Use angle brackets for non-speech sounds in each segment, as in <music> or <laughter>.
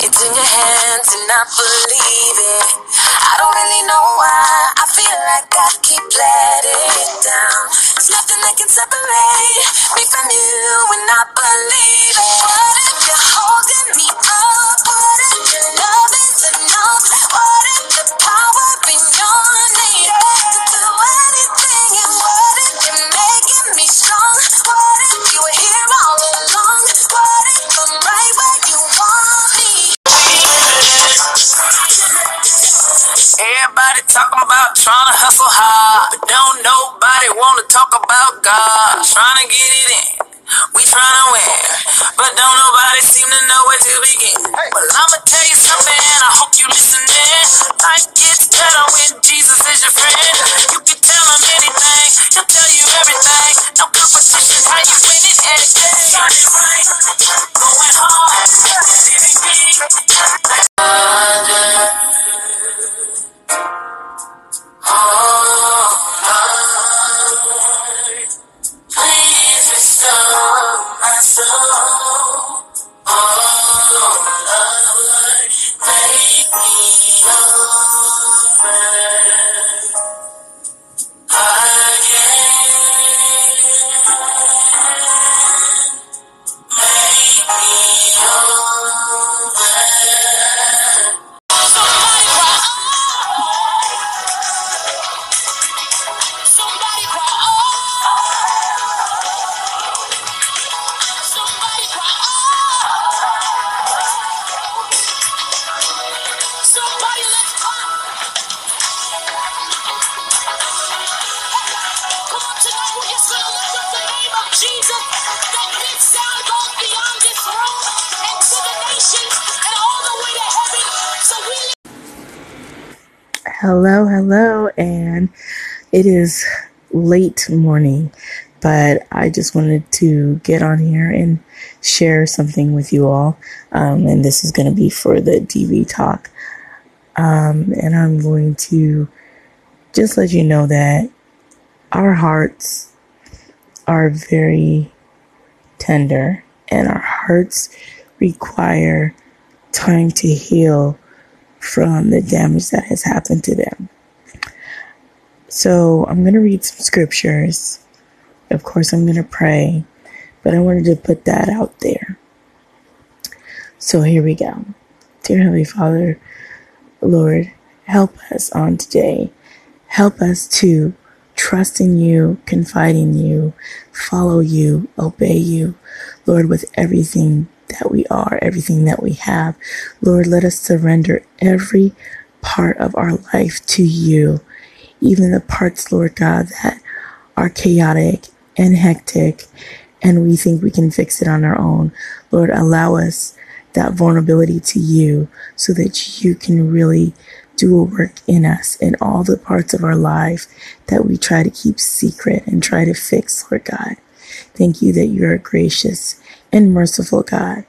It's in your hands and I believe it. I don't really know why. I feel like I keep letting it down. There's nothing that can separate me from you and I believe it. What if you're holding me up? Talking about trying to hustle hard, but don't nobody want to talk about God. Trying to get it in, we trying to win, but don't nobody seem to know where to begin. Well, I'ma tell you something, I hope you listening. Life gets better when Jesus is your friend. Please restore Hello, hello, and it is late morning, but I just wanted to get on here and share something with you all. Um, and this is going to be for the DV talk. Um, and I'm going to just let you know that our hearts are very tender, and our hearts require time to heal from the damage that has happened to them. So I'm going to read some scriptures. Of course, I'm going to pray, but I wanted to put that out there. So here we go. Dear Heavenly Father, Lord, help us on today. Help us to trust in you, confide in you, follow you, obey you, Lord, with everything that we are, everything that we have. Lord, let us surrender every part of our life to you, even the parts, Lord God, that are chaotic and hectic, and we think we can fix it on our own. Lord, allow us that vulnerability to you so that you can really do a work in us in all the parts of our life that we try to keep secret and try to fix, Lord God. Thank you that you're gracious and merciful God.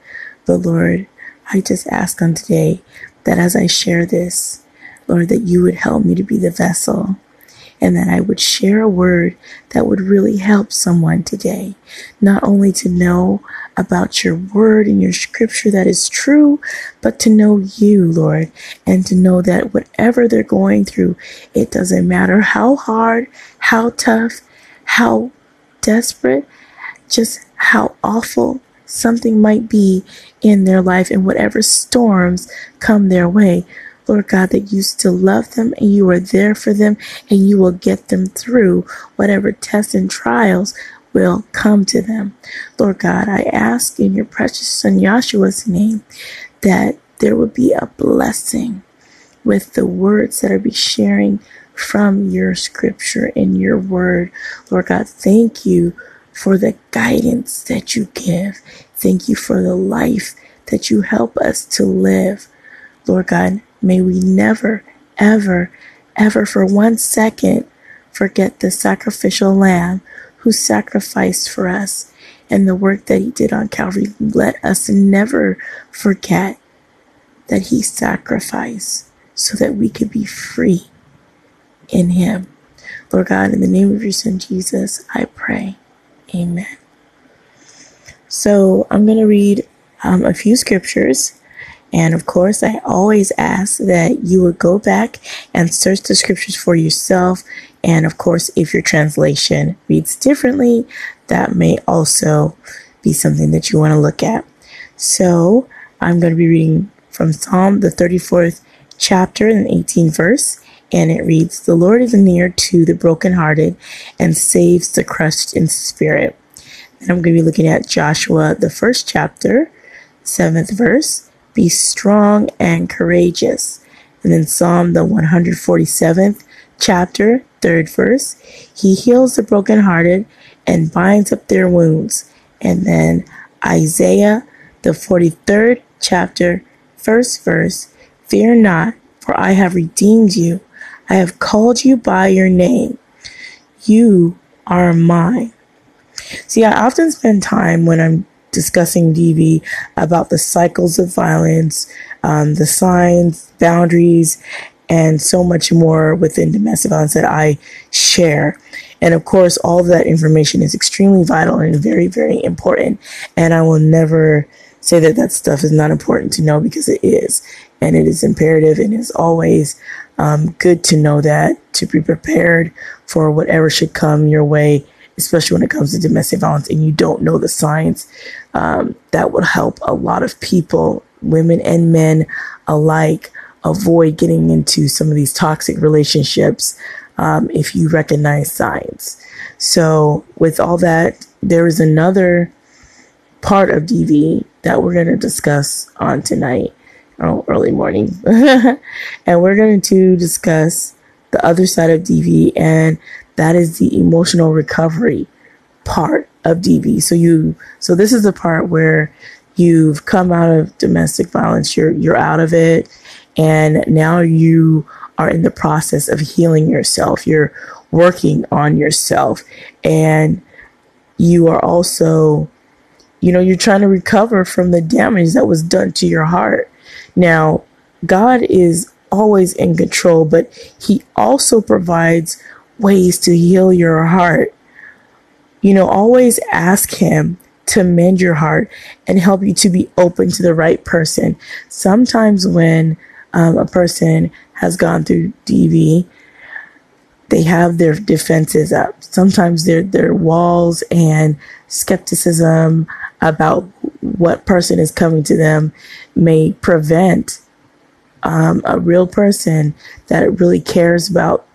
But Lord, I just ask on today that as I share this, Lord, that you would help me to be the vessel and that I would share a word that would really help someone today. Not only to know about your word and your scripture that is true, but to know you, Lord, and to know that whatever they're going through, it doesn't matter how hard, how tough, how desperate, just how awful something might be in their life and whatever storms come their way. Lord God, that you still love them and you are there for them and you will get them through whatever tests and trials will come to them. Lord God, I ask in your precious son Yahshua's name that there would be a blessing with the words that I be sharing from your scripture and your word. Lord God, thank you for the guidance that you give. Thank you for the life that you help us to live. Lord God, may we never, ever, ever for one second forget the sacrificial lamb who sacrificed for us and the work that he did on Calvary. Let us never forget that he sacrificed so that we could be free in him. Lord God, in the name of your son Jesus, I pray. Amen. So I'm going to read um, a few scriptures And of course, I always ask that you would go back and search the scriptures for yourself. And of course, if your translation reads differently, that may also be something that you want to look at. So I'm going to be reading from Psalm, the 34th chapter and 18th verse. And it reads, The Lord is near to the brokenhearted and saves the crushed in spirit. And I'm going to be looking at Joshua, the first chapter, seventh verse. Be strong and courageous. And then Psalm, the 147th chapter, third verse. He heals the brokenhearted and binds up their wounds. And then Isaiah, the 43rd chapter, first verse. Fear not, for I have redeemed you. I have called you by your name. You are mine. See, I often spend time when I'm discussing DV about the cycles of violence, um, the signs, boundaries, and so much more within domestic violence that I share. And of course, all of that information is extremely vital and very, very important. And I will never say that that stuff is not important to know because it is. And it is imperative and it's always um, good to know that, to be prepared for whatever should come your way especially when it comes to domestic violence and you don't know the signs, um, that would help a lot of people, women and men alike, avoid getting into some of these toxic relationships um, if you recognize signs. So, with all that, there is another part of DV that we're going to discuss on tonight, oh, early morning. <laughs> and we're going to discuss the other side of DV and that is the emotional recovery part of DV. So you, so this is the part where you've come out of domestic violence, you're, you're out of it. And now you are in the process of healing yourself. You're working on yourself and you are also, you know, you're trying to recover from the damage that was done to your heart. Now, God is always in control, but he also provides ways to heal your heart. You know, always ask Him to mend your heart and help you to be open to the right person. Sometimes when um, a person has gone through DV, they have their defenses up. Sometimes their their walls and skepticism about what person is coming to them may prevent um, a real person that really cares about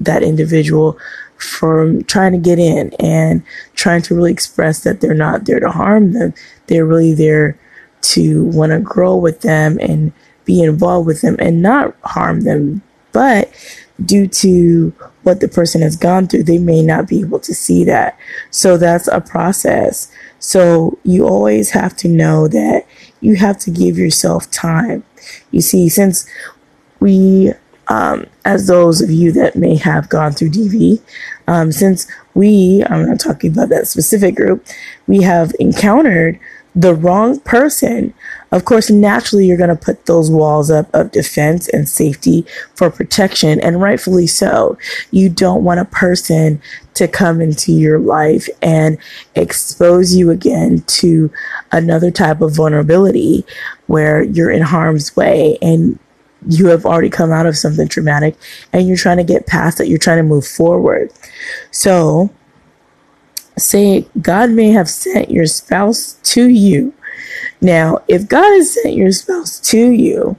that individual from trying to get in and trying to really express that they're not there to harm them. They're really there to want to grow with them and be involved with them and not harm them. But due to what the person has gone through, they may not be able to see that. So that's a process. So you always have to know that you have to give yourself time. You see, since we um, as those of you that may have gone through DV, um, since we, I'm not talking about that specific group, we have encountered the wrong person, of course, naturally you're going to put those walls up of defense and safety for protection, and rightfully so. You don't want a person to come into your life and expose you again to another type of vulnerability where you're in harm's way and you have already come out of something traumatic and you're trying to get past it. You're trying to move forward. So, say God may have sent your spouse to you. Now, if God has sent your spouse to you,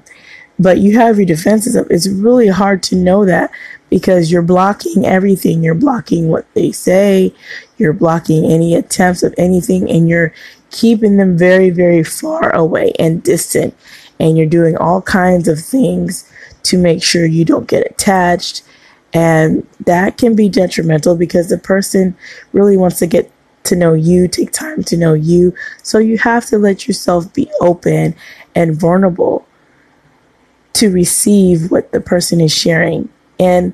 but you have your defenses up, it's really hard to know that because you're blocking everything. You're blocking what they say, you're blocking any attempts of anything, and you're keeping them very, very far away and distant and you're doing all kinds of things to make sure you don't get attached. And that can be detrimental because the person really wants to get to know you, take time to know you. So you have to let yourself be open and vulnerable to receive what the person is sharing. And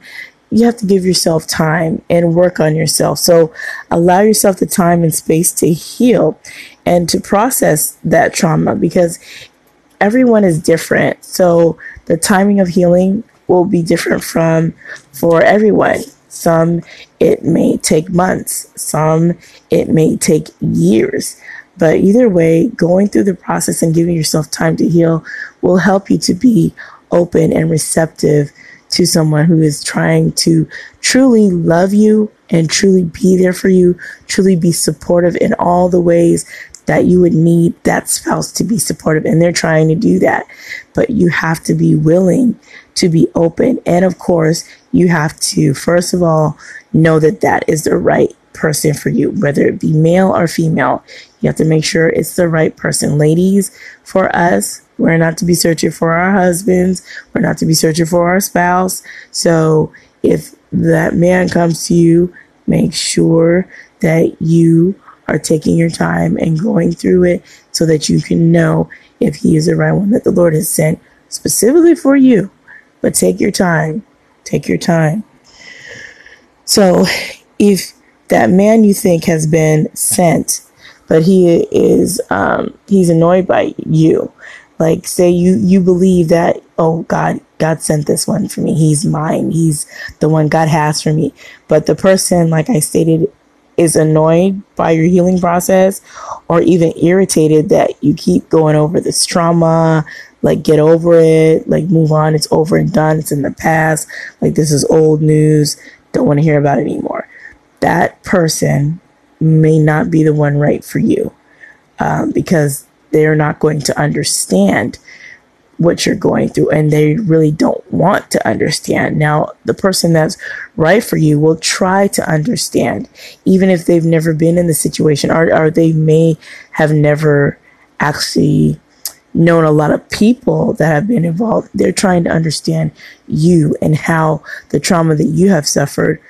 you have to give yourself time and work on yourself. So allow yourself the time and space to heal and to process that trauma because everyone is different. So the timing of healing will be different from for everyone. Some it may take months, some it may take years. But either way, going through the process and giving yourself time to heal will help you to be open and receptive to someone who is trying to truly love you and truly be there for you, truly be supportive in all the ways that you would need that spouse to be supportive. And they're trying to do that. But you have to be willing to be open. And of course, you have to, first of all, know that that is the right person for you, whether it be male or female. You have to make sure it's the right person. Ladies, for us, we're not to be searching for our husbands. We're not to be searching for our spouse. So if that man comes to you, make sure that you are taking your time and going through it so that you can know if he is the right one that the Lord has sent specifically for you. But take your time. Take your time. So if that man you think has been sent, but he is um, he's annoyed by you, like say you you believe that oh God God sent this one for me. He's mine. He's the one God has for me. But the person, like I stated, is annoyed by your healing process or even irritated that you keep going over this trauma, like get over it, like move on, it's over and done, it's in the past, like this is old news, don't want to hear about it anymore. That person may not be the one right for you um, because they're not going to understand what you're going through and they really don't want to understand. Now, the person that's right for you will try to understand, even if they've never been in the situation or, or they may have never actually known a lot of people that have been involved. They're trying to understand you and how the trauma that you have suffered,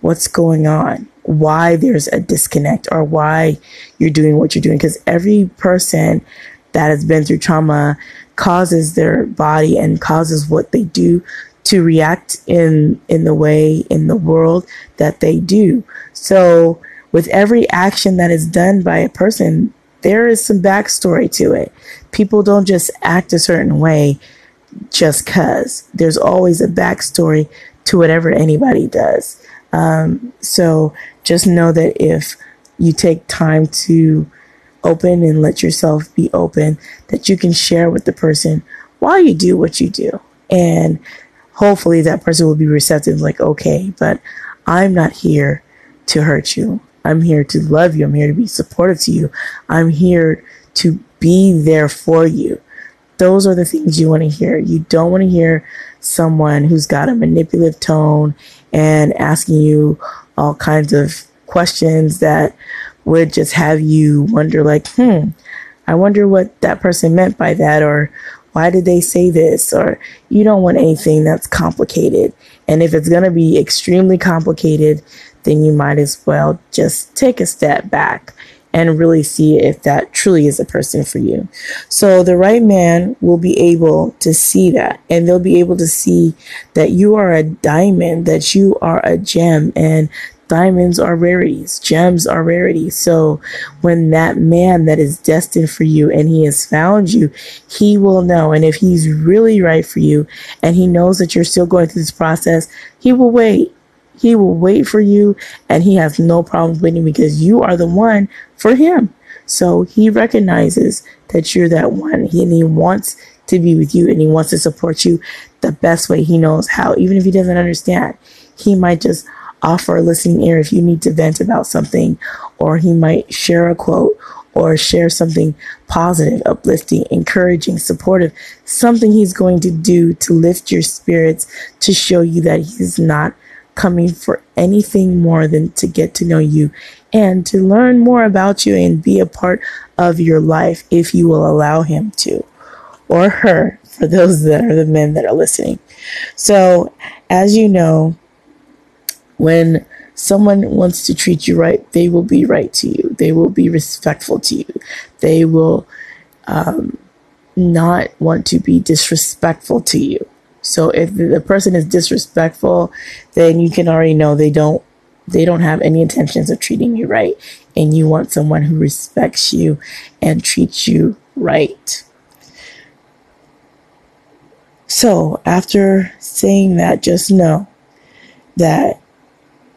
what's going on, why there's a disconnect or why you're doing what you're doing. Because every person that has been through trauma causes their body and causes what they do to react in in the way in the world that they do. So with every action that is done by a person, there is some backstory to it. People don't just act a certain way just cause. There's always a backstory to whatever anybody does. Um, so just know that if you take time to open and let yourself be open that you can share with the person while you do what you do. And hopefully that person will be receptive, like, okay, but I'm not here to hurt you. I'm here to love you. I'm here to be supportive to you. I'm here to be there for you. Those are the things you want to hear. You don't want to hear someone who's got a manipulative tone and asking you all kinds of questions that would just have you wonder, like, hmm, I wonder what that person meant by that, or why did they say this? Or you don't want anything that's complicated. And if it's going to be extremely complicated, then you might as well just take a step back and really see if that truly is a person for you. So the right man will be able to see that and they'll be able to see that you are a diamond, that you are a gem and diamonds are rarities, gems are rarities. So when that man that is destined for you and he has found you, he will know. And if he's really right for you and he knows that you're still going through this process, he will wait. He will wait for you and he has no problem waiting because you are the one for him. So he recognizes that you're that one and he wants to be with you and he wants to support you the best way he knows how. Even if he doesn't understand, he might just offer a listening ear if you need to vent about something, or he might share a quote or share something positive, uplifting, encouraging, supportive, something he's going to do to lift your spirits to show you that he's not coming for anything more than to get to know you and to learn more about you and be a part of your life if you will allow him to or her for those that are the men that are listening. So, as you know, when someone wants to treat you right, they will be right to you. They will be respectful to you. They will um, not want to be disrespectful to you. So if the person is disrespectful, then you can already know they don't they don't have any intentions of treating you right and you want someone who respects you and treats you right. So, after saying that, just know that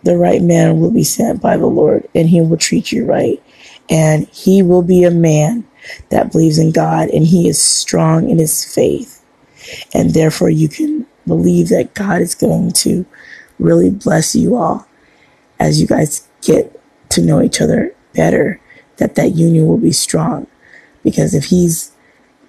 the right man will be sent by the Lord and he will treat you right. and he will be a man that believes in God and he is strong in his faith. And therefore, you can believe that God is going to really bless you all as you guys get to know each other better, that that union will be strong. Because if he's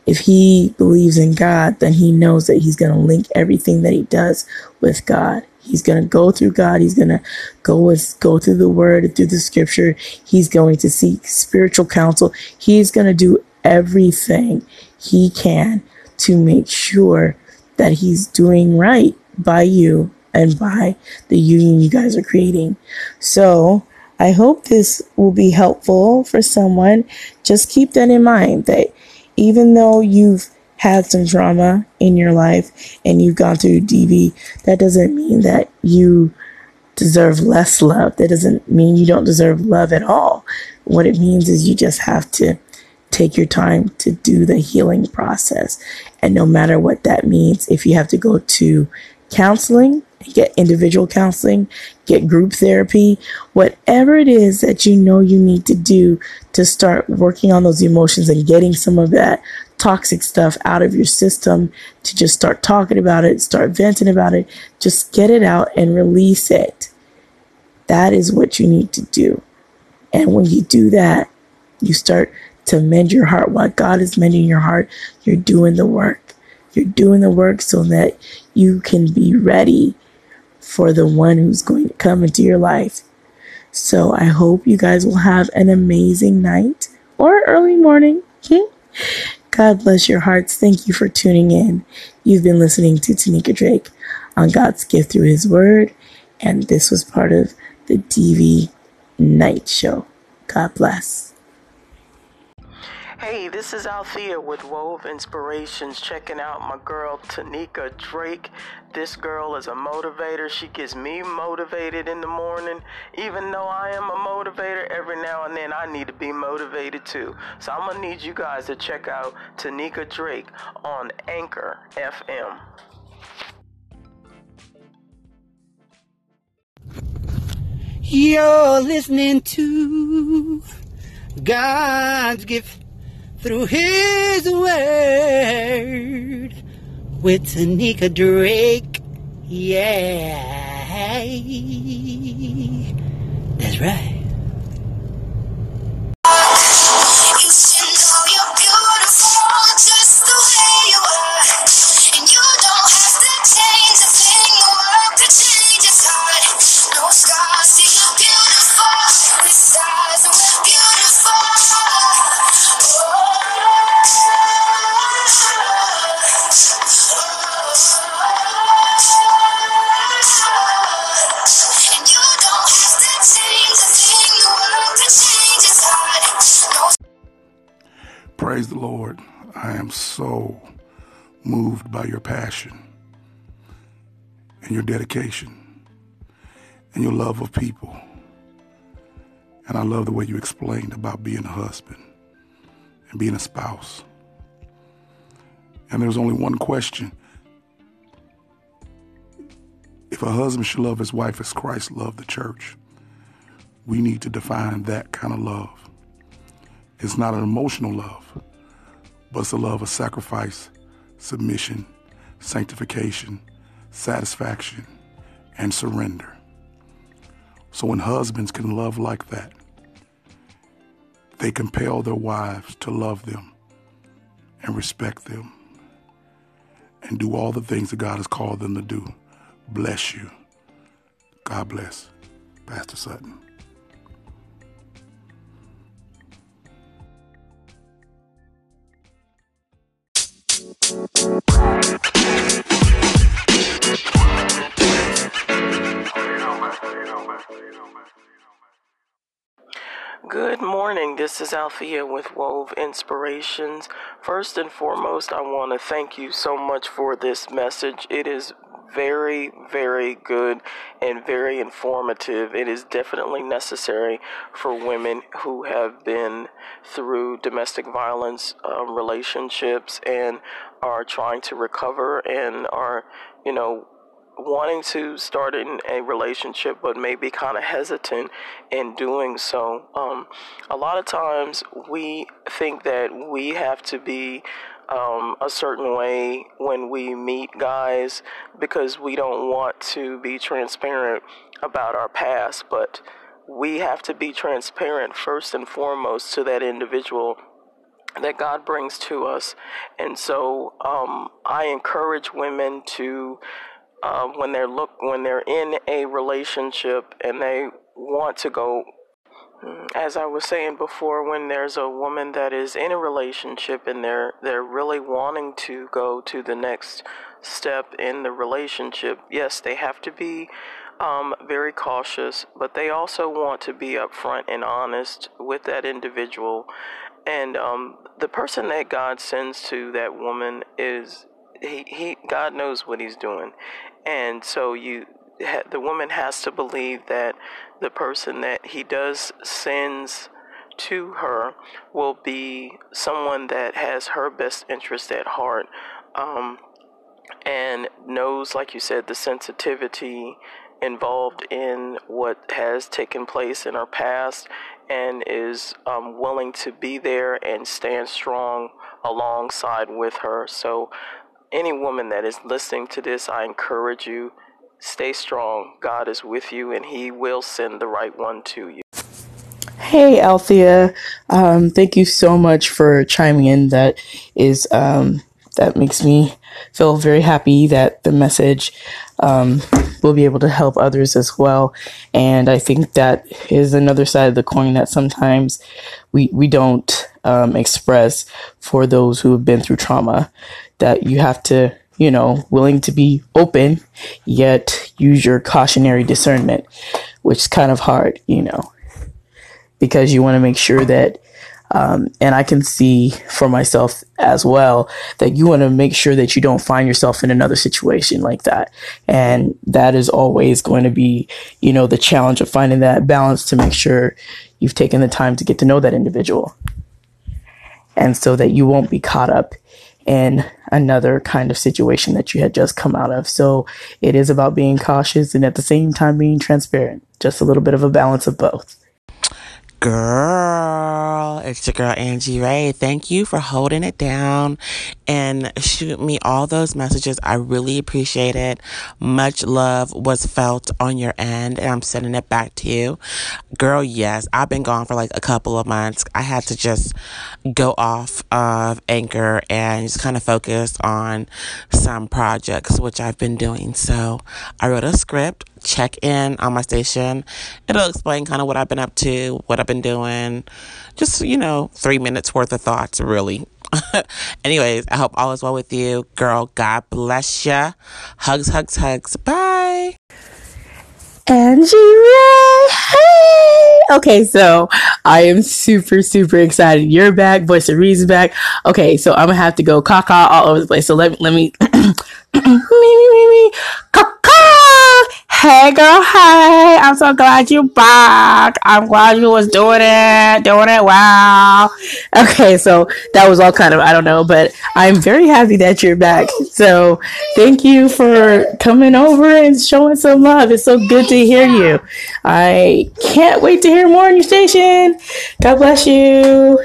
if he believes in God, then he knows that he's going to link everything that he does with God. He's going to go through God. He's going to go with, go through the word, through the scripture. He's going to seek spiritual counsel. He's going to do everything he can to make sure that he's doing right by you and by the union you guys are creating. So I hope this will be helpful for someone. Just keep that in mind that even though you've had some trauma in your life and you've gone through DV, that doesn't mean that you deserve less love. That doesn't mean you don't deserve love at all. What it means is you just have to take your time to do the healing process. And no matter what that means, if you have to go to counseling, get individual counseling, get group therapy, whatever it is that you know you need to do to start working on those emotions and getting some of that toxic stuff out of your system to just start talking about it, start venting about it, just get it out and release it. That is what you need to do. And when you do that, you start to mend your heart. While God is mending your heart, you're doing the work. You're doing the work so that you can be ready for the one who's going to come into your life. So I hope you guys will have an amazing night or early morning. <laughs> God bless your hearts. Thank you for tuning in. You've been listening to Tanika Drake on God's gift through his word. And this was part of the DV Night Show. God bless. Hey, this is Althea with Wove Inspirations, checking out my girl Tanika Drake. This girl is a motivator. She gets me motivated in the morning. Even though I am a motivator, every now and then I need to be motivated too. So I'm gonna need you guys to check out Tanika Drake on Anchor FM. You're listening to God's gift through His Word with Tanika Drake. Yeah. That's right. Know you're Praise the Lord. I am so moved by your passion and your dedication and your love of people. And I love the way you explained about being a husband and being a spouse. And there's only one question. If a husband should love his wife as Christ loved the church, we need to define that kind of love. It's not an emotional love, but it's a love of sacrifice, submission, sanctification, satisfaction, and surrender. So when husbands can love like that, they compel their wives to love them and respect them and do all the things that God has called them to do. Bless you. God bless. Pastor Sutton. Good morning. This is Althea with Wove Inspirations. First and foremost, I want to thank you so much for this message. It is very, very good and very informative. It is definitely necessary for women who have been through domestic violence um, relationships and are trying to recover and are, you know, wanting to start in a relationship, but maybe kind of hesitant in doing so. Um, a lot of times we think that we have to be um, a certain way when we meet guys because we don't want to be transparent about our past, but we have to be transparent first and foremost to that individual that God brings to us. And so um, I encourage women to, uh, when they're look when they're in a relationship and they want to go. mm, As I was saying before, when there's a woman that is in a relationship and they're they're really wanting to go to the next step in the relationship, yes, they have to be um, very cautious, but they also want to be upfront and honest with that individual. And um, the person that God sends to that woman is he, he God knows what he's doing, and so you the woman has to believe that the person that he does sends to her will be someone that has her best interest at heart. Um, and knows, like you said, the sensitivity involved in what has taken place in her past and is um, willing to be there and stand strong alongside with her. So, any woman that is listening to this, I encourage you stay strong. God is with you and He will send the right one to you. Hey, Althea. Um, thank you so much for chiming in. That is, um, that makes me feel very happy that the message um, will be able to help others as well. And I think that is another side of the coin that sometimes we we don't um, express for those who have been through trauma. That you have to, you know, willing to be open, yet use your cautionary discernment, which is kind of hard, you know because you want to make sure that um, and I can see for myself as well that you want to make sure that you don't find yourself in another situation like that. And that is always going to be, you know, the challenge of finding that balance to make sure you've taken the time to get to know that individual. And so that you won't be caught up in another kind of situation that you had just come out of. So it is about being cautious and at the same time being transparent. Just a little bit of a balance of both. Girl, it's your girl Angie Ray. Thank you for holding it down and shoot me all those messages. I really appreciate it. Much love was felt on your end, and I'm sending it back to you. Girl, yes, I've been gone for like a couple of months. I had to just go off of Anchor and just kind of focus on some projects, which I've been doing. So I wrote a script check in on my station. It'll explain kind of what I've been up to, what I've been doing. Just, you know, three minutes worth of thoughts, really. <laughs> Anyways, I hope all is well with you. Girl, God bless ya. Hugs, hugs, hugs. Bye. Angie Ray. Hey. Okay, so I am super, super excited. You're back. Voice of Reason back. Okay, so I'm gonna have to go caca all over the place. So let let <clears throat> me, me, me, me, me, caca. Hey girl, hey, I'm so glad you back. I'm glad you was doing it, doing it wow. Okay, so that was all kind of, I don't know, but I'm very happy that you're back. So thank you for coming over and showing some love. It's so good to hear you. I can't wait to hear more on your station. God bless you.